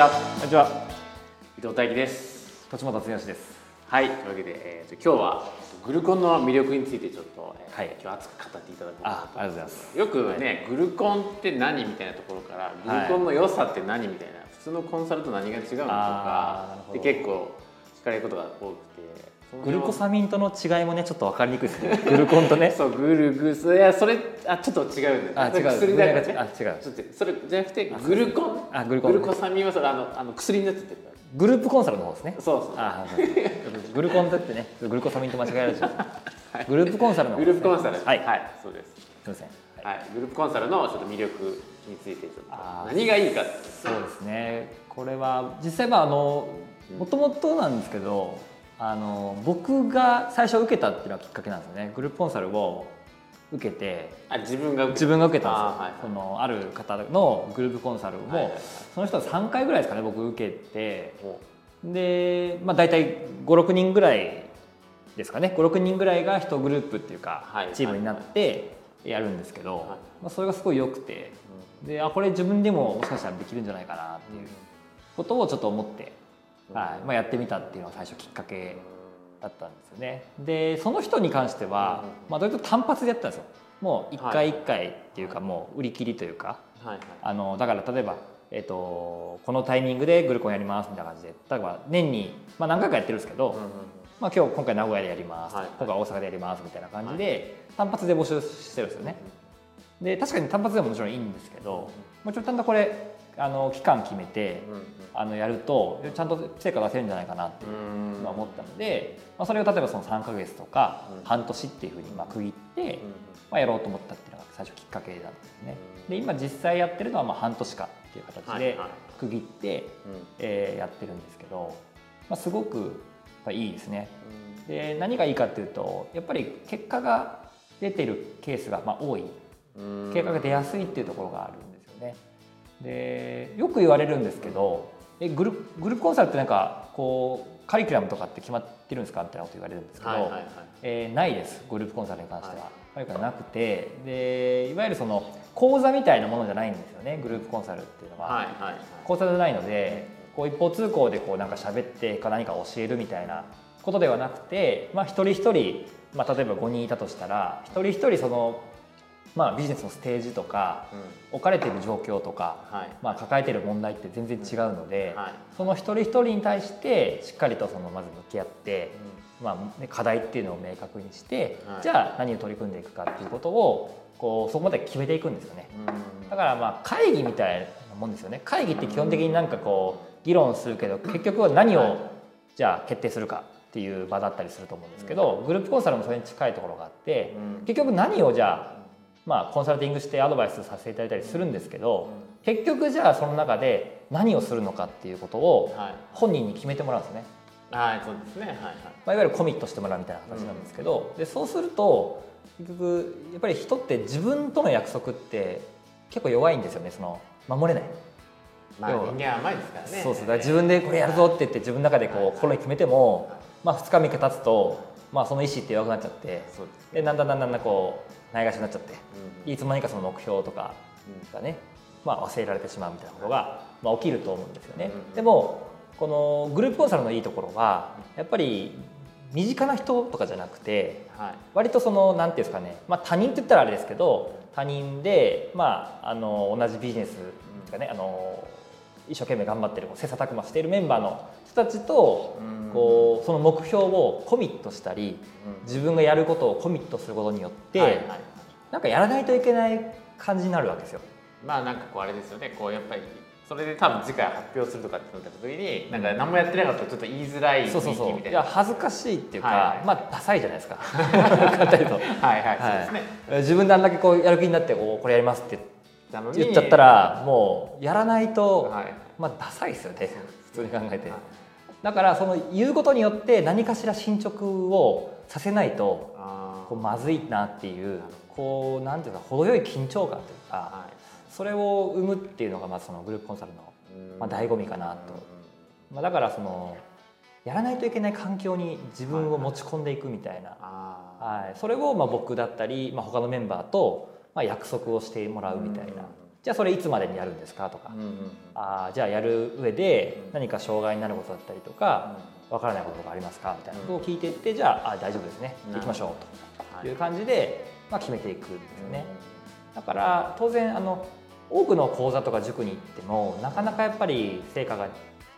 にちはこんにちは。伊藤大樹です。栃本剛です。はいというわけで、えー、と今日はグルコンの魅力についてちょっと、えーはい。今日熱く語っていただこうあありがとうございます。よくね、グルコンって何みたいなところからグルコンの良さって何みたいな、普通のコンサルと何が違うのとか？で結構聞かれることが多くてグルコサミンとの違いもねちょっと分かりにくいですね。グルコンとね。そうグルグス。いやそれあちょっと違うんだよあ違う。薬だからね。あ違う。ちょっとそれじゃなくてグルコン？あグルコングルコサミンはそれあのあの薬になってるから。グループコンサルの方ですね。そうそう。あグルコンってね。グルコサミンと間違えられちゃう。グループコンサルの方グループコンサル。はい、はい、そうです。すいません。はい、グループコンサルのちょっと魅力についてちょっと。何がいいかそうですね。これは実際まああのもともとなんですけどあの僕が最初受けたっていうのがきっかけなんですよね。グループコンサルを受けてあ自分が受け自分が受けたんですよ、あーはいはい。そのある方のグループコンサルも、はいはいはい。その人は3回ぐらいですかね僕受けて。お。で、まあ、大体56人ぐらいですかね。56人ぐらいが1グループっていうか、はいチームになってやるんですけど、はい。まあ、それがすごい良くて。であこれ自分でももしかしたらできるんじゃないかなっていうことをちょっと思って、はい。まあ、やってみたっていうのが最初きっかけだったんですよね。でその人に関しては、まあ、どういうと単発でやってたんですよ。もう一回一回っていうかもう売り切りというか。はいはい。あのだから例えば、えっとこのタイミングでグルコンやりますみたいな感じで。例えば年に、まあ、何回かやってるんですけど、まあ、今日今回名古屋でやります、はい今回大阪でやりますみたいな感じで、単発で募集してるんですよね。で確かに単発でももちろんいいんですけどもちろんちゃんとこれあの期間決めてあのやるとちゃんと成果出せるんじゃないかなっていううん。のは思ったので、まあ、それを例えばその3ヶ月とかうん。半年っていうふうにまあ区切って、まあ、やろうと思ったっていうのが最初きっかけなんですね。で今実際やってるのはまあ半年間っていう形ではいはい区切って、えーやってるんですけど、まあ、すごくやっぱいいですね。で何がいいかっていうとやっぱり結果が出てるケースがまあ多い。結果が出やすいっていうところがあるんですよね。でよく言われるんですけどえグルグループコンサルってなんかこうカリキュラムとかって決まってるんですか？みたいなこと言われるんですけど、はいはいはい。えーないです。グループコンサルに関しては。はい。なくて。でいわゆるその講座みたいなものじゃないんですよねグループコンサルっていうのは。はいはいはい。講座じゃないのでこう一方通行でこうなんか喋ってか何か教えるみたいなことではなくて、まあ、一人一人、まあ、例えば5人いたとしたら一人一人その、まあ、ビジネスのステージとか置かれている状況とか、はい。まあ、抱えている問題って全然違うので、はい。その一人一人に対してしっかりとそのまず向き合って、まあね、課題っていうのを明確にして、はい。じゃあ何を取り組んでいくかっていうことをこうそこまで決めていくんですよね。だからまあ会議みたいなもんですよね。会議って基本的になんかこう議論するけど結局は何をじゃあ決定するかっていう場だったりすると思うんですけどグループコンサルもそれに近いところがあって結局何をじゃあまあコンサルティングしてアドバイスさせていただいたりするんですけど結局じゃあその中で何をするのかっていうことをはい。本人に決めてもらうんですね。はいそうですね。はいはい。まあ、いわゆるコミットしてもらうみたいな形なんですけど、でそうすると結局やっぱり人って自分との約束って結構弱いんですよね。その守れない、まあ人間は甘いですからね。そうそう。だから自分でこれやるぞって言って自分の中でこう心に決めても、まあ、2日3日経つと、まあ、その意思って弱くなっちゃってでだんだんだんだんこうないがしになっちゃってうん。いつの間にかその目標とかがね、まあ、忘れられてしまうみたいなことが、まあ、起きると思うんですよね。うん。でもこのグループコンサルのいいところはやっぱり身近な人とかじゃなくてはい。割とそのなんていうんですかね、まあ、他人って言ったらあれですけど他人で、まあ、あの同じビジネスとかねあの一生懸命頑張ってる切磋琢磨しているメンバーの人たちとうん。こうその目標をコミットしたり自分がやることをコミットすることによって、なんかやらないといけない感じになるわけですよ。まあなんかこうあれですよね。こうやっぱりそれで多分次回発表するとかってなった時になんか何もやってなかったらちょっと言いづらいそうそうそう。い気みたいな。や恥ずかしいっていうか、はいはい。まあダサいじゃないですか。はいはいそうですね。自分であんだけこうやる気になってこうこれやりますってなのに言っちゃったらもうやらないと、はい。まあダサいですよね普通に考えて。はい。だからその言うことによって何かしら進捗をさせないとあこうまずいなっていうこうなんていうか程よい緊張感というかはそれを生むっていうのがまあそのグループコンサルの、いまあ、醍醐味かなと、まあ、だからそのやらないといけない環境に自分を持ち込んでいくみたいな、あはい、それをまあ僕だったり、まあ、他のメンバーとまあ約束をしてもらうみたいな。じゃあそれいつまでにやるんですかとか、うんうんあーじゃあやる上でうん。何か障害になることだったりとかわからないことがありますかみたいなことを聞いていってじゃああ大丈夫ですね。うん。行きましょうはという感じで、まあ、決めていくんですよね。だから当然あの多くの講座とか塾に行ってもなかなかやっぱり成果が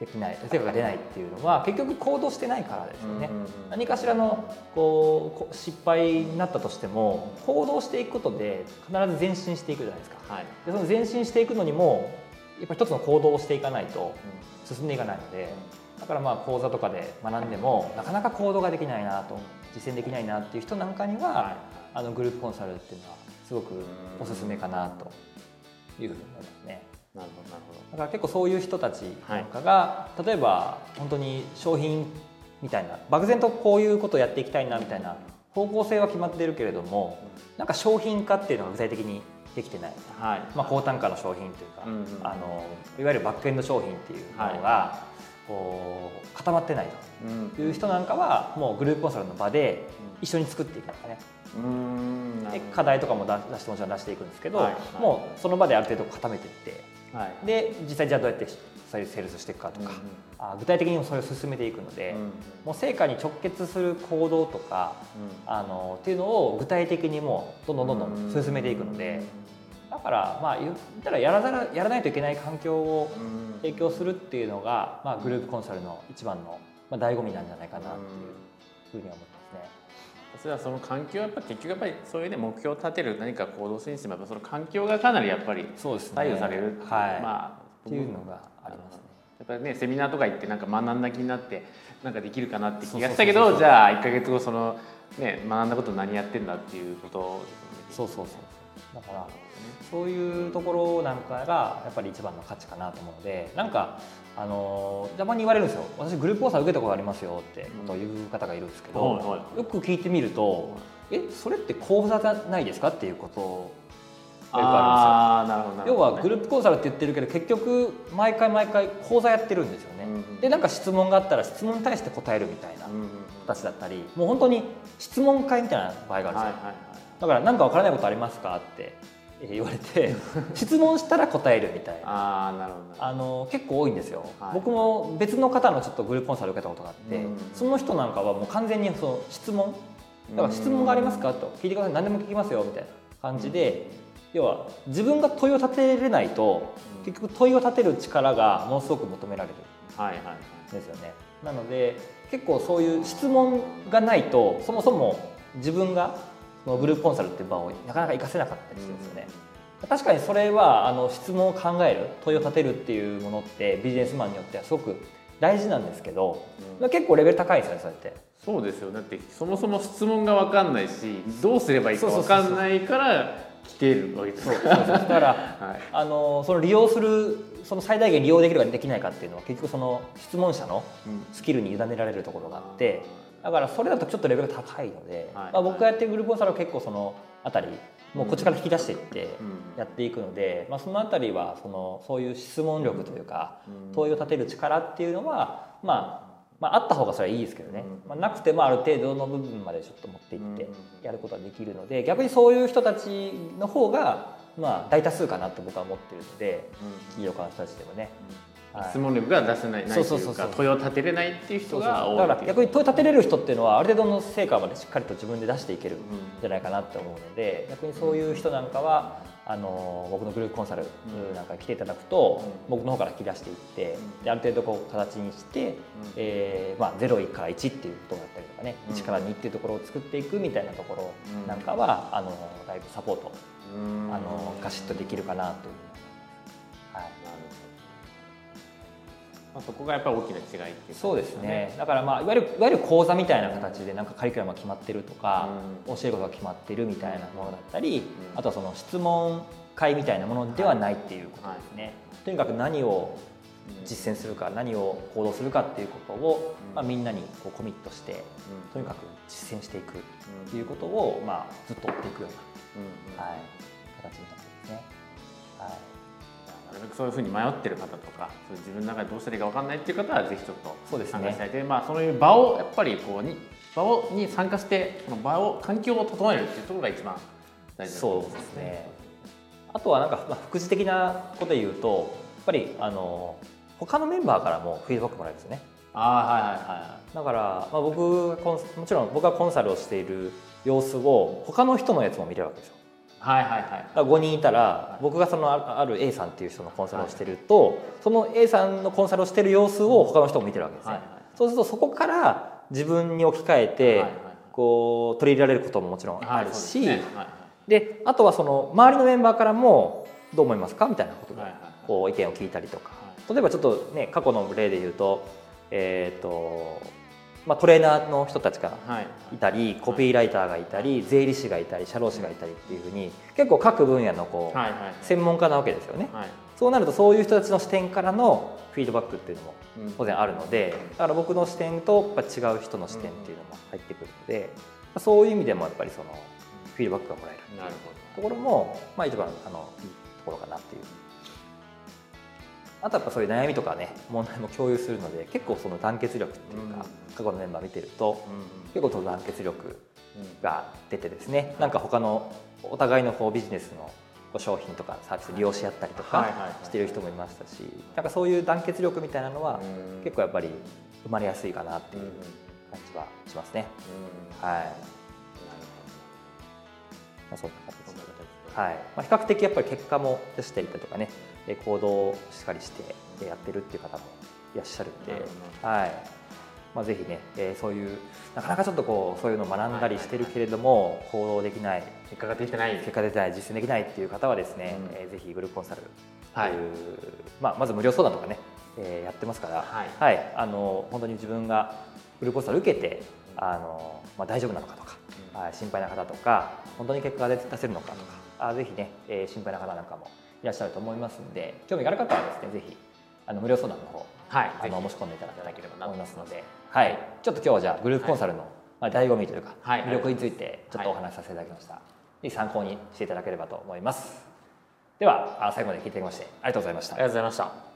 できない成果が出ないっていうのは結局行動してないからですよね。うんうんうん何かしらのこうこ失敗になったとしても行動していくことで必ず前進していくじゃないですか。はいでその前進していくのにもやっぱり一つの行動をしていかないと進んでいかないのでだからまあ講座とかで学んでもなかなか行動ができないなと実践できないなっていう人なんかには、はあのグループコンサルっていうのはすごくおすすめかなというふうに思いますね。いなるほどなるほど。だから結構そういう人たちなんかが、例えば本当に商品みたいな漠然とこういうことをやっていきたいなみたいな方向性は決まっているけれどもなんか商品化っていうのが具体的にできてない、はい。まあ、高単価の商品というか、うんうん。あのいわゆるバックエンド商品っていうものが、こう固まってないうんという人なんかはもうグループコンサルの場で一緒に作っていくんでね。うんなで課題とかも出出してもちろん出していくんですけど、はいもうその場である程度固めていってはい。で実際じゃあどうやってそういうセールスしていくかとか、あ具体的にそれを進めていくので、うんうんもう成果に直結する行動とかあのっていうのを具体的にもうどんどんどんどん進めていくので、だからまあ言ったらやらざらやらないといけない環境をうん。提供するっていうのが、まあ、グループコンサルの一番の、まあ、醍醐味なんじゃないかなっていうふうには思います。ね。それはその環境はやっぱ結局やっぱりそういうね目標を立てる何か行動するにしてもやっぱその環境がかなりやっぱりそうですね。左右されるはい。まあっていうのがありますね。やっぱりねセミナーとか行ってなんか学んだ気になってなんかできるかなって気がしたけどじゃあ1か月後そのね学んだこと何やってんだっていうことそうそうそうだからそういうところなんかがやっぱり一番の価値かなと思うのでなんかあのーたまに言われるんですよ。私グループ講座受けたことありますよってことを言う方がいるんですけど、はいはい。よく聞いてみるとえそれって講座じゃないですかっていうことをよくあるんですよ。要はグルループコンサルって言ってるけど結局毎回毎回講座やってるんですよね、うんうん。でなんか質問があったら質問に対して答えるみたいなうんうんうん。形だったりもう本当に質問会みたいな場合があるんですよ、はいはいはいだから何か分からないことありますか？ってえー言われて 質問したら答えるみたいな。ああなるほど。あの結構多いんですよ、はい。僕も別の方のちょっとグループコンサル受けたことがあって、うん。その人なんかはもう完全にその質問。だから質問がありますか？と聞いてください何でも聞きますよみたいな感じで、要は自分が問いを立てれないとうん。結局問いを立てる力がものすごく求められるはいはいはい。んですよねなので結構そういう質問がないとそもそも自分がそのグループコンサルっていう場をなかなか活かせなかったりするんですよね、確かにそれはあの質問を考える問いを立てるっていうものってビジネスマンによってはすごく大事なんですけど、うん。結構レベル高いんですよねそうやって。そうですよだってそもそも質問が分かんないしどうすればいいか分かんないから来てるわけです。そうそうそう。だから はい。あのその利用するその最大限利用できるかできないかっていうのは結局その質問者のうん。スキルに委ねられるところがあってだからそれだとちょっとレベルが高いので、はい。まあ、僕がやってるグループコンサルは結構そのあたりもうこっちから引き出していってうん。やっていくので、まあ、そのあたりはそのそういう質問力というかうん。問いを立てる力っていうのは、まあ、まああった方がそれはいいですけどね、うん。まあ、なくてもある程度の部分までちょっと持っていってうん。やることができるので逆にそういう人たちの方がまあ大多数かなと僕は思ってるので起業家の人たちでもね。はい。質問力が出せないないとそうそうそうそういう。か問いを立てれないっていう人が多いだから逆に問い立てれる人っていうのはある程度の成果までしっかりと自分で出していけるんじゃないかなって思うので逆にそういう人なんかはあの僕のグループコンサルなんかに来ていただくと、うん。僕の方から引き出していって、うん。である程度こう形にして、えーまあ、0から1っていうところだったりとかね、うん。1から2っていうところを作っていくみたいなところうんなんかは、あのだいぶサポート、うん。あのガシッとできるかなという、はい、なるほどまあそこがやっぱり大きな違いっていうことそうですね。だからまあいわゆるいわゆる講座みたいな形でなんかカリキュラムが決まってるとか、教えることが決まってるみたいなものだったり、ん。あとはその質問会みたいなものではないっていうことですね、とにかく何を実践するか何を行動するかっていうことを、うん。まあ、みんなにこうコミットしてとにかく実践していくっていうことを、まあ、ずっと追っていくような、はい、形になってますね。はいなるべくそういうふうに迷ってる方とかそう自分の中でどうしたらいいか分かんないっていう方はぜひちょっとそうですね。参加したいで、まあ、そういう場をやっぱりこうに場をに参加してその場を環境を整えるっていうところが一番大事だとそう思いますですね。あとはなんか、まあ、副次的なことで言うとやっぱりあの他のメンバーからもフィードバックもらえるんですよね。ああはいはいはだから、まあ、僕がコンもちろん僕がコンサルをしている様子を他の人のやつも見れるわけですよ。いはいはいはい。だから5人いたら僕がそのあある A さんっていう人のコンサルをしてると、その A さんのコンサルをしてる様子を他の人も見てるわけですね、はいはい。そうするとそこから自分に置き換えて、はいはいはい。こう取り入れられることももちろんあるし、はいであとはその周りのメンバーからもどう思いますか？みたいなことではいはいはい。こう意見を聞いたりとか。は例えばちょっとね過去の例で言うと,、えーとまあ、トレーナーの人たちがはい。いたりコピーライターがいたり税理士がいたり社労士がいたりっていうふうに結構各分野のこう専門家なわけですよね。はい。そうなるとそういう人たちの視点からのフィードバックっていうのもうん。当然あるのでだから僕の視点とやっぱ違う人の視点っていうのも入ってくるのでそういう意味でもやっぱりそのフィードバックがもらえるなるところも、まあ、一番あのいいところかなっていうあとはやっぱそういう悩みとかね問題も共有するので結構その団結力っていうか、過去のメンバー見てると結構その団結力うんが出てですね。なんか他のお互いのこうビジネスの商品とかサービス利用し合ったりとかしてる人もいましたしなんかそういう団結力みたいなのはうん。結構やっぱり生まれやすいかなっていう感じはしますね。うん。はい、まあ、そんな感じで。すはい。まあ、比較的やっぱり結果も出していたりとかねえ行動をしっかりしてえやってるっていう方もいらっしゃるんではい。まあ、ぜひね、えーそういうなかなかちょっとこうそういうのを学んだりしてるけれども行動できない結果が出てない。結果出てない実践できないっていう方はですね、うん。えーぜひグループコンサルはいとい。うまあ、まず無料相談とかね、えーやってますから、はい。あの本当に自分がグループコンサル受けてあの、まあ、大丈夫なのかとか、はい心配な方とか本当に結果が出出せるのかとか、あぜひね、えー心配な方なんかもいらっしゃると思いますんで興味がある方はですねぜひあの無料相談の方はいあのぜ申し込んでいただければと思いますので、ははい。い、ちょっと今日はじゃあグループコンサルの、まあ、醍醐味というか、はい魅力についてちょっとお話しさせていただきました、ぜひ参考にしていただければと思います。ではあ最後まで聞いてきましてありがとうございました。ひありがとうございました